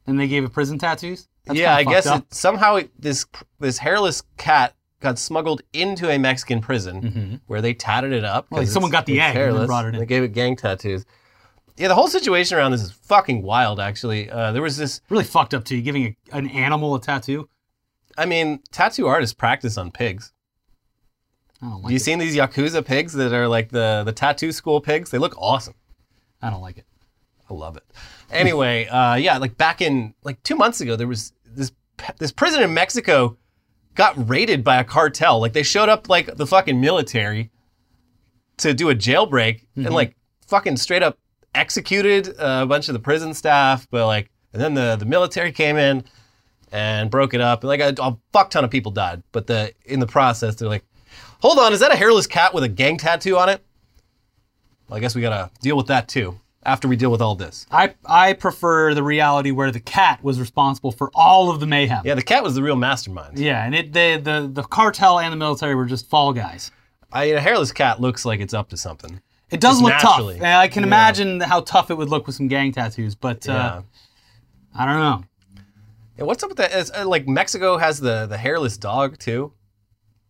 And they gave it prison tattoos? That's yeah, I guess it, somehow it, this this hairless cat got smuggled into a Mexican prison Mhm. where they tatted it up. Well, 'cause someone got the egg and brought it in. They gave it gang tattoos. Yeah, the whole situation around this is fucking wild. Actually, uh, there was this. really fucked up to you giving a, an animal a tattoo. I mean, tattoo artists practice on pigs. I Have like you it. seen these yakuza pigs that are like the the tattoo school pigs? They look awesome. I don't like it. I love it. Anyway, uh, yeah, like back in like two months ago, there was this this prison in Mexico got raided by a cartel. Like they showed up like the fucking military to do a jailbreak and mm-hmm. like fucking straight up executed uh, a bunch of the prison staff. But like, and then the the military came in and broke it up. And like a, a fuck ton of people died. But the in the process, they're like, hold on, is that a hairless cat with a gang tattoo on it? Well, I guess we gotta deal with that too after we deal with all this. I I prefer the reality where the cat was responsible for all of the mayhem. Yeah, the cat was the real mastermind. Yeah, and it they, the the cartel and the military were just fall guys. I, a hairless cat looks like it's up to something. It does Just look naturally. tough. And I can Yeah. imagine how tough it would look with some gang tattoos, but uh, Yeah. I don't know. Yeah, what's up with that? Is, uh, like Mexico has the the hairless dog too.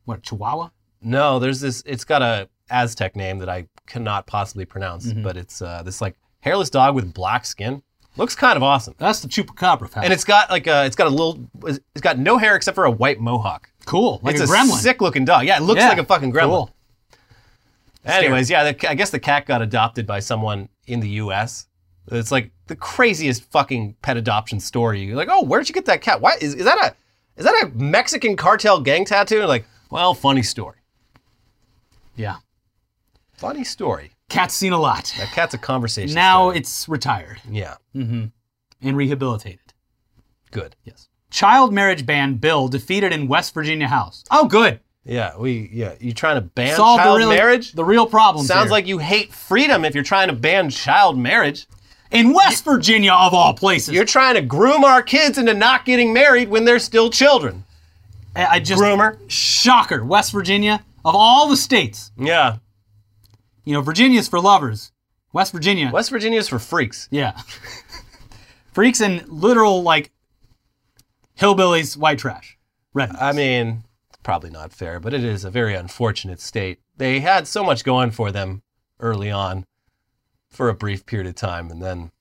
What Chihuahua? No, there's this. It's got a Aztec name that I cannot possibly pronounce, Mm-hmm. but it's uh, this like hairless dog with black skin. Looks kind of awesome, That's the chupacabra. Pal. and it's got like a, it's got a little, it's got no hair except for a white mohawk. cool, like it's a a, gremlin. sick looking dog. Yeah, it looks Yeah, like a fucking gremlin. Cool. Anyways, yeah, the, I guess the cat got adopted by someone in the U.S. It's like the craziest fucking pet adoption story. You're like, oh, where'd you get that cat? Why is, is that a is that a Mexican cartel gang tattoo? Like, well, funny story. Yeah, Funny story. Cat's seen a lot. That cat's a conversation. Now starter. it's retired yeah, hmm and rehabilitated. good. Yes. Child marriage ban bill defeated in West Virginia House. Oh, good. Yeah, we yeah. You trying to ban Solved child the real, marriage? The real problem. Sounds like you hate freedom if you're trying to ban child marriage. in West Virginia of all places. You're trying to groom our kids into not getting married when they're still children. I I just Groomer. shocker. West Virginia of all the states. Yeah, You know, Virginia's for lovers. West Virginia. West Virginia's for freaks. Yeah. Freaks and literal like hillbillies, white trash. Red. I mean, it's probably not fair, but it is a very unfortunate state. They had so much going for them early on for a brief period of time, and then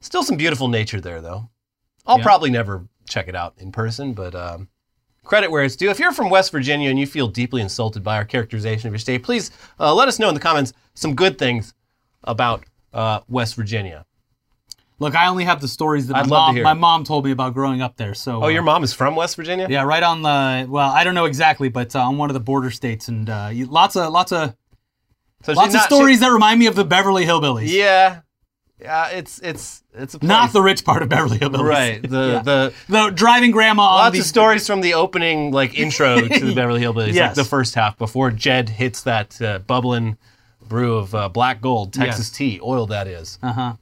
still some beautiful nature there, though. I'll Yeah. probably never check it out in person, but um, credit where it's due. If you're from West Virginia and you feel deeply insulted by our characterization of your state, please uh, let us know in the comments some good things about uh, West Virginia. Look, I only have the stories that my mom, my mom told me about growing up there. So Oh, uh, your mom is from West Virginia? yeah, right on the well, I don't know exactly, but uh, on one of the border states, and uh, lots of lots of So lots of not- she- stories that remind me of the Beverly Hillbillies. yeah. Yeah, it's it's it's. Not the rich part of Beverly Hillbillies. right. The the The driving grandma on lots the of stories from the opening like intro to the Beverly Hillbillies, like the first half before Jed hits that uh, bubbling brew of uh, black gold Texas Yes. tea, oil that is. Uh huh.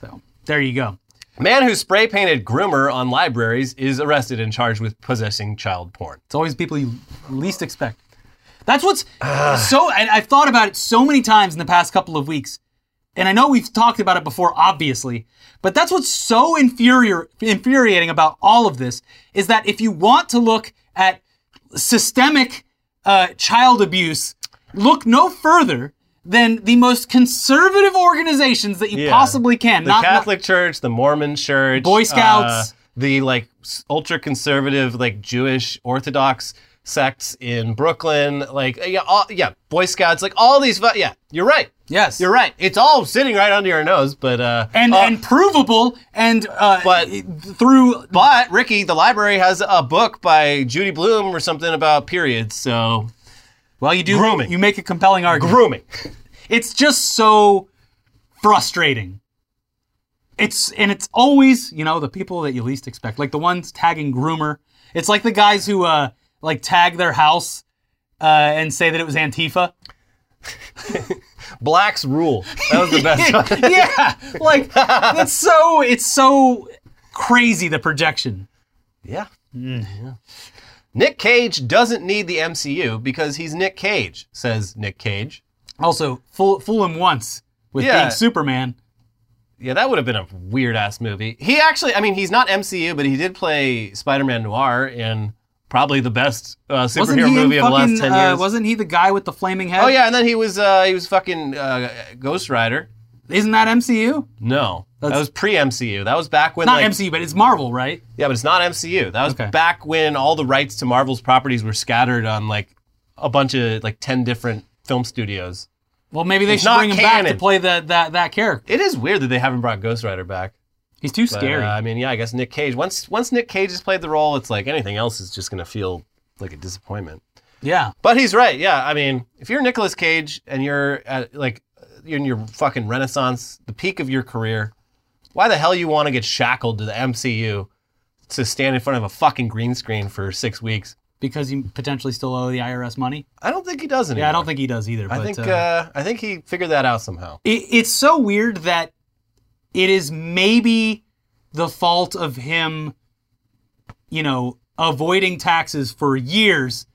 So there you go. Man who spray painted groomer on libraries is arrested and charged with possessing child porn. It's always people you least expect. That's what's so. And I've thought about it so many times in the past couple of weeks, and I know we've talked about it before, obviously. But that's what's so infuriar- infuriating about all of this is that if you want to look at systemic uh, child abuse, look no further than the most conservative organizations that you Yeah. possibly can. The Not- not- Catholic Church, the Mormon Church, Boy Scouts. uh, the like ultra conservative, like Jewish Orthodox sects in Brooklyn, like yeah, all, yeah, Boy Scouts, like all these. Yeah, you're right. Yes, You're right. It's all sitting right under your nose, but uh, and uh, and provable and uh, But- through but Ricky, the library has a book by Judy Blume or something about periods. So well, you do Grooming. You make a compelling argument. grooming. it's just so frustrating. It's and it's always you know the people that you least expect, like the ones tagging groomer. It's like the guys who uh like tag their house uh, and say that it was Antifa. Blacks rule. That was the best. one. yeah, like it's so it's so crazy the projection. Yeah. Yeah. Nick Cage doesn't need the MCU because he's Nick Cage, says Nick Cage. Also, fool fool him once with Yeah. being Superman. Yeah, that would have been a weird ass movie. He actually, I mean, he's not MCU, but he did play Spider Man Noir in probably the best uh, Wasn't superhero he movie in of the last 10 uh, years. wasn't he the guy with the flaming head? oh, yeah, and then he was uh, he was fucking uh, Ghost Rider. Isn't that MCU? No, that was pre MCU. That was back when Not like, MCU, but it's Marvel, right? Yeah, but it's not MCU. That was Okay. back when all the rights to Marvel's properties were scattered on like a bunch of like 10 different film studios. Well, maybe they It's should not bring him back to play the, that that character. It is weird that they haven't brought Ghost Rider back. He's too But, scary. uh, I mean, yeah, I guess Nick Cage. Once once Nick Cage has played the role, it's like anything else is just gonna feel like a disappointment. yeah. But he's right. Yeah, I mean, if you're Nicolas Cage and you're at like you're in your fucking renaissance, the peak of your career, why the hell you want to get shackled to the MCU to stand in front of a fucking green screen for six weeks? Because you potentially still owe the IRS money. I don't think he does anymore. Yeah, I don't think he does either. I but, think uh, uh, I think he figured that out somehow. it, it's so weird that it is maybe the fault of him, you know, avoiding taxes for years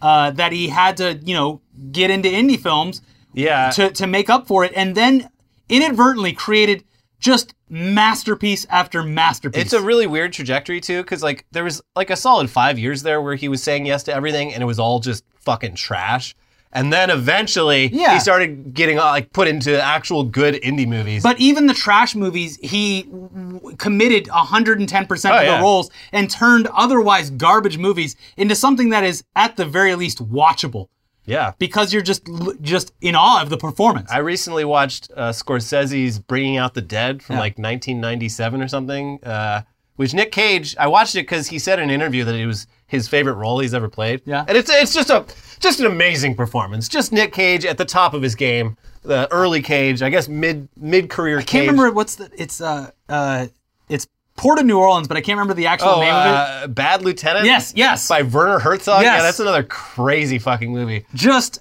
uh, that he had to, you know, get into indie films Yeah, to, to make up for it, and then inadvertently created just masterpiece after masterpiece. It's a really weird trajectory too, because like there was like a solid five years there where he was saying yes to everything, and it was all just fucking trash. And then eventually, Yeah. he started getting uh, like put into actual good indie movies. But even the trash movies, he w- committed 110% Oh, of yeah. the roles and turned otherwise garbage movies into something that is at the very least watchable yeah, because you're just just in awe of the performance. I recently watched uh, Scorsese's Bringing Out the Dead from Yeah. like 1997 or something. Uh, which Nick Cage, I watched it because he said in an interview that it was his favorite role he's ever played. Yeah. and it's it's just a just an amazing performance. Just Nick Cage at the top of his game. The early Cage, I guess mid mid career. I can't remember what's the it's uh uh it's Port of New Orleans, but I can't remember the actual Oh, name of it. uh, Bad Lieutenant. Yes, yes. by Werner Herzog. Yes. Yeah, that's another crazy fucking movie. Just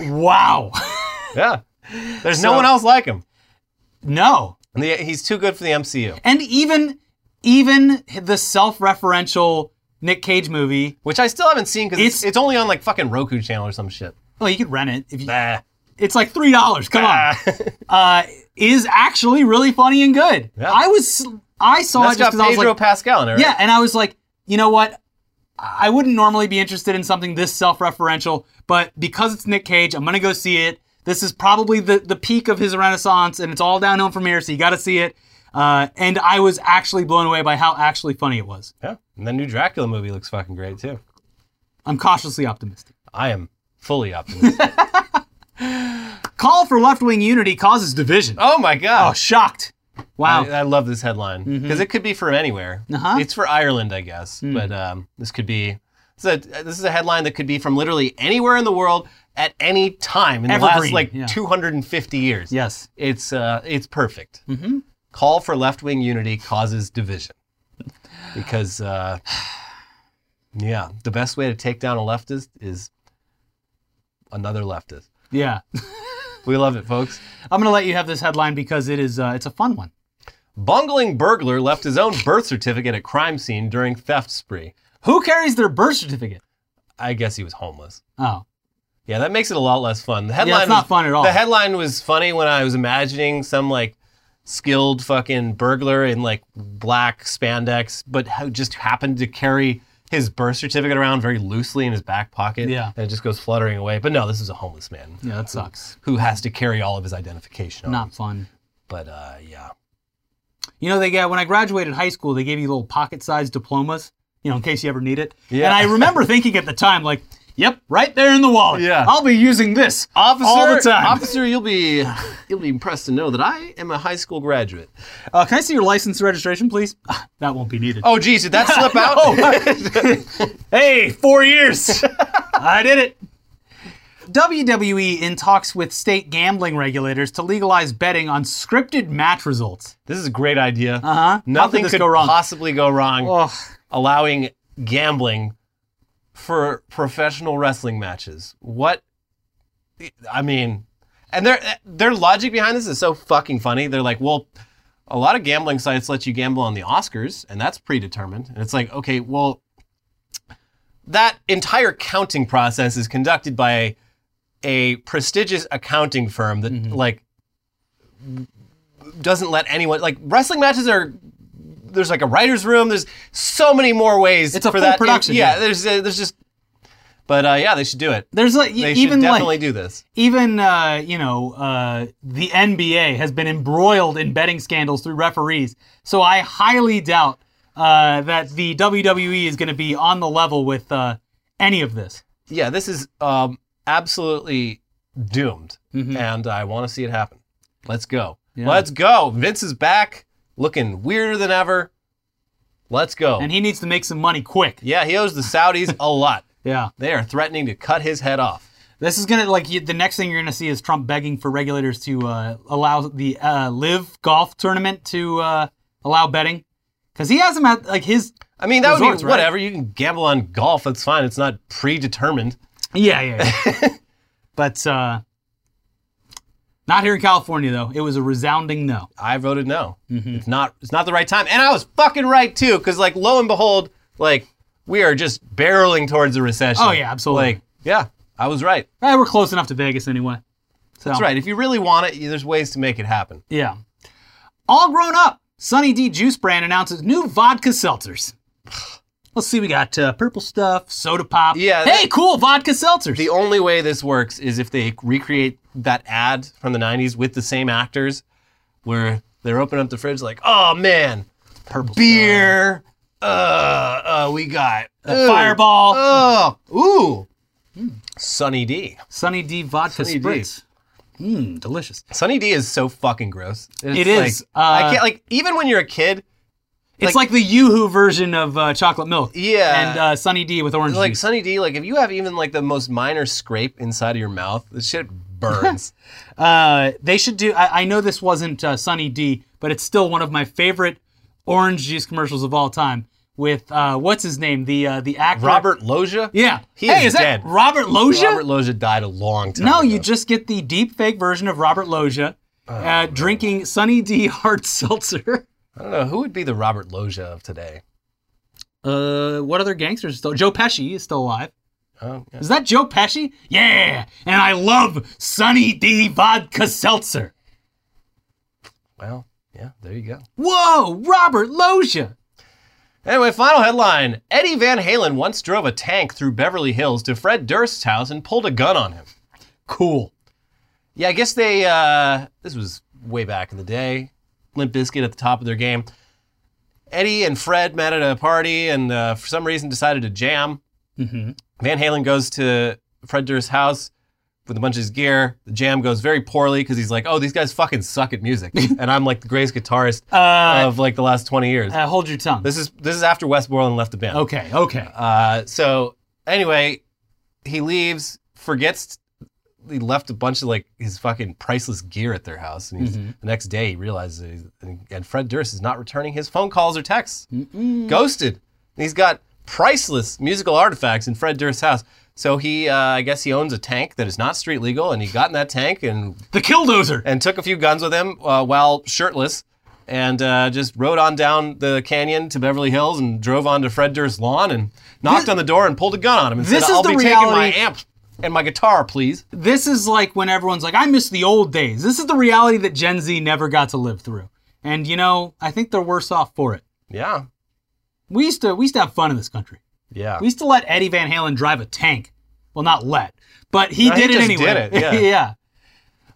wow. Yeah, there's no one else like him. no. And the, he's too good for the MCU, And even even the self-referential Nick Cage movie, which I still haven't seen because it's, It's- it's only on like fucking Roku channel or some shit. well, you could rent it if you Bah. It's like three dollars. Come on. Uh, is actually really funny and good. Yeah. I was I saw That's it just got because I was Pedro like, Pascal in it. Right? yeah, and I was like, you know what? I wouldn't normally be interested in something this self-referential, but because it's Nick Cage, I'm gonna go see it. This is probably the the peak of his renaissance, and it's all downhill from here. So you got to see it. Uh, and I was actually blown away by how actually funny it was. yeah. And the new Dracula movie looks fucking great too. I'm cautiously optimistic. I am fully optimistic. Call for left-wing unity causes division. oh my God. Oh, shocked. Wow. I, I love this headline because it could be from anywhere. Uh-huh. It's for Ireland, I guess, but um, this could be. This is, a, this is a headline that could be from literally anywhere in the world at any time in the last like yeah. 250 years. Yes. It's uh, it's perfect. Mm-hmm. Call for left wing unity causes division. Because uh, yeah, the best way to take down a leftist is another leftist. Yeah. We love it, folks. I'm going to let you have this headline because it is uh, it's a fun one. Bungling burglar left his own birth certificate at crime scene during theft spree. Who carries their birth certificate? I guess he was homeless. Oh. Yeah, that makes it a lot less fun. The headline it's not was- fun at all. The headline was funny when I was imagining some like skilled fucking burglar in like black spandex, but just happened to carry his birth certificate around very loosely in his back pocket. Yeah. And it just goes fluttering away. But no, this is a homeless man Yeah, that sucks. who has to carry all of his identification on. Not fun. But uh, yeah. You know, they get when I graduated high school, they gave you little pocket-sized diplomas, you know, in case you ever need it. Yeah. And I remember thinking at the time, like, "Yep, right there in the wallet. Yeah. I'll be using this Officer, all the time." officer, you'll be you'll be impressed to know that I am a high school graduate. Uh, can I see your license and registration, please? Ah, that won't be needed. Oh, geez, did that slip out? Hey, four years. I did it. WWE in talks with state gambling regulators to legalize betting on scripted match results. This is a great idea. Uh huh. Nothing could go wrong? possibly go wrong. Oh, allowing gambling for professional wrestling matches. What? I mean, and their their logic behind this is so fucking funny. They're like, well, a lot of gambling sites let you gamble on the Oscars, and that's predetermined. And it's like, okay, well, that entire counting process is conducted by a prestigious accounting firm that mm-hmm. like doesn't let anyone like wrestling matches are there's like a writer's room. There's so many more ways. It's a for full that. production, Yeah, yeah. there's uh, there's just. But uh, yeah, they should do it. there's like They even should definitely like do this. even uh, you know uh, the NBA has been embroiled in betting scandals through referees. So I highly doubt uh, that the WWE is going to be on the level with uh, any of this. Yeah, this is um, absolutely doomed, Mm-hmm. and I want to see it happen. Let's go. Yeah. Let's go. Vince is back, looking weirder than ever. Let's go. And he needs to make some money quick. yeah, he owes the Saudis a lot. Yeah. They are threatening to cut his head off. This is gonna like the next thing you're gonna see is Trump begging for regulators to uh, allow the uh, live golf tournament to uh, allow betting because he has them at like his. I mean, that would Resorts, be right? whatever. You can gamble on golf. That's fine. It's not predetermined. Yeah, yeah. yeah. but uh, not here in California though. It was a resounding no. I voted no. Mm-hmm. It's not. It's not the right time, and I was fucking right too. Because like, lo and behold, like we are just barreling towards a recession. Oh, yeah, absolutely. Like, yeah, I was right. Eh, we're close enough to Vegas anyway. So, That's right. If you really want it, there's ways to make it happen. Yeah. All grown up. Sunny D Juice brand announces new vodka seltzers. Let's see, we got uh, purple stuff, soda pop. Yeah, Hey, that- cool vodka seltzers. The only way this works is if they recreate that ad from the '90s with the same actors, where they're opening up the fridge like, "Oh man, purple beer. Uh, uh, we got ooh, Fireball. Oh, ooh, Sunny D. Sunny D vodka Sunny spritz. Mmm, delicious. Sunny D is so fucking gross. It's It is, Like, I uh, can't like even when you're a kid, It's Like- like, the YooHoo version of uh, chocolate milk. Yeah. And uh, Sunny D with orange juice. like juice. Sunny D. Like if you have even like the most minor scrape inside of your mouth, the shit burns. Uh, they should do. I, I know this wasn't uh, Sunny D, but it's still one of my favorite orange juice commercials of all time. With uh, what's his name? The uh, the actor Robert Loggia. Yeah. He hey, is that dead. Robert Loggia? Robert Loggia died a long time. no, ago. you just get the deep fake version of Robert Loggia Oh, uh, drinking Sunny D hard seltzer. I don't know who would be the Robert Loggia of today. Uh, what other gangsters still? Joe Pesci is still alive. Oh, yeah. Is that Joe Pesci? Yeah, and I love Sunny D vodka seltzer. Well, yeah, there you go. Whoa, Robert Loggia. Anyway, final headline: Eddie Van Halen once drove a tank through Beverly Hills to Fred Durst's house and pulled a gun on him. Cool. Yeah, I guess they. Uh, this was way back in the day. Limp Bizkit at the top of their game. Eddie and Fred met at a party and uh, for some reason decided to jam. Mm-hmm. Van Halen goes to Fred Durst's house, with a bunch of his gear. The jam goes very poorly because he's like, "Oh, these guys fucking suck at music," and I'm like the greatest guitarist of like the last 20 years. Uh, hold your tongue. this is this is after Wes Borland left the band. okay, okay. Uh, so anyway, he leaves, forgets he left a bunch of like his fucking priceless gear at their house, and he's, Mm-hmm. the next day he realizes, he's, and, Fred Durst is not returning his phone calls or texts, ghosted. And he's got priceless musical artifacts in Fred Durst's house. So he, uh, I guess he owns a tank that is not street legal, and he got in that tank and the killdozer. and took a few guns with him uh, while shirtless and uh, just rode on down the canyon to Beverly Hills and drove onto Fred Durst's lawn and knocked on the door and pulled a gun on him and This said, I'll be taking my reality- amp and my guitar, please. This is like when everyone's like, I miss the old days. This is the reality that Gen Z never got to live through. And you know, I think they're worse off for it. Yeah. We used to we used to have fun in this country. Yeah. We used to let Eddie Van Halen drive a tank. Well, not let, but he No, he did it just anyway. did it, yeah.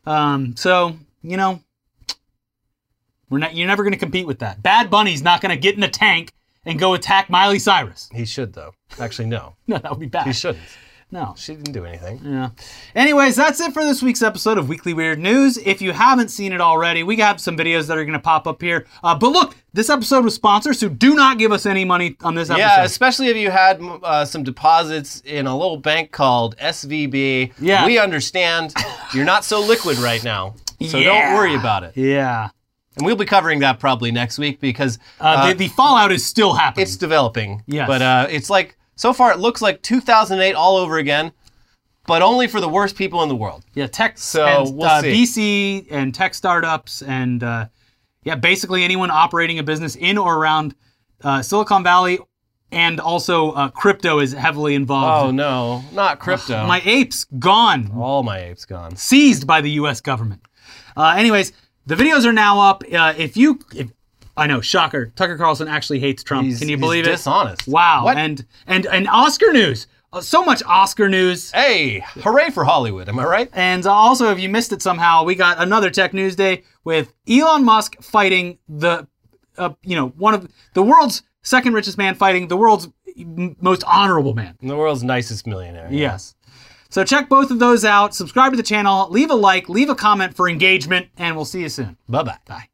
yeah. Um, so you know, we're not. You're never going to compete with that. Bad Bunny's not going to get in a tank and go attack Miley Cyrus. he should, though. Actually, no. No, that would be bad. He shouldn't. No. She didn't do anything. Yeah. Anyways, that's it for this week's episode of Weekly Weird News. If you haven't seen it already, we have some videos that are going to pop up here. Uh, but look, this episode was sponsored, so do not give us any money on this episode. Yeah, especially if you had uh, some deposits in a little bank called SVB. Yeah. We understand you're not so liquid right now, so Yeah. don't worry about it. yeah. And we'll be covering that probably next week because Uh, the, the fallout is still happening. it's developing. Yes. But uh, it's like, so far it looks like 2008 all over again, but only for the worst people in the world. yeah, tech So, and, we'll uh. VC and tech startups and uh, yeah, basically anyone operating a business in or around uh, Silicon Valley, and also uh, crypto is heavily involved. Oh, no, not crypto. My apes gone. all my apes gone. seized by the U.S. government. Uh, anyways, the videos are now up. Uh, if you, if, I know, shocker, Tucker Carlson actually hates Trump. He's- Can you believe it? dishonest. Wow. What? And and and Oscar news. Uh, so much Oscar news. Hey, hooray for Hollywood, am I right? And uh, also, if you missed it somehow, we got another Tech News Day with Elon Musk fighting the, uh, you know, one of the world's second richest man fighting the world's most honorable man. The world's nicest millionaire. Yes. So check both of those out. Subscribe to the channel. Leave a like. Leave a comment for engagement, and we'll see you soon. Bye-bye. Bye.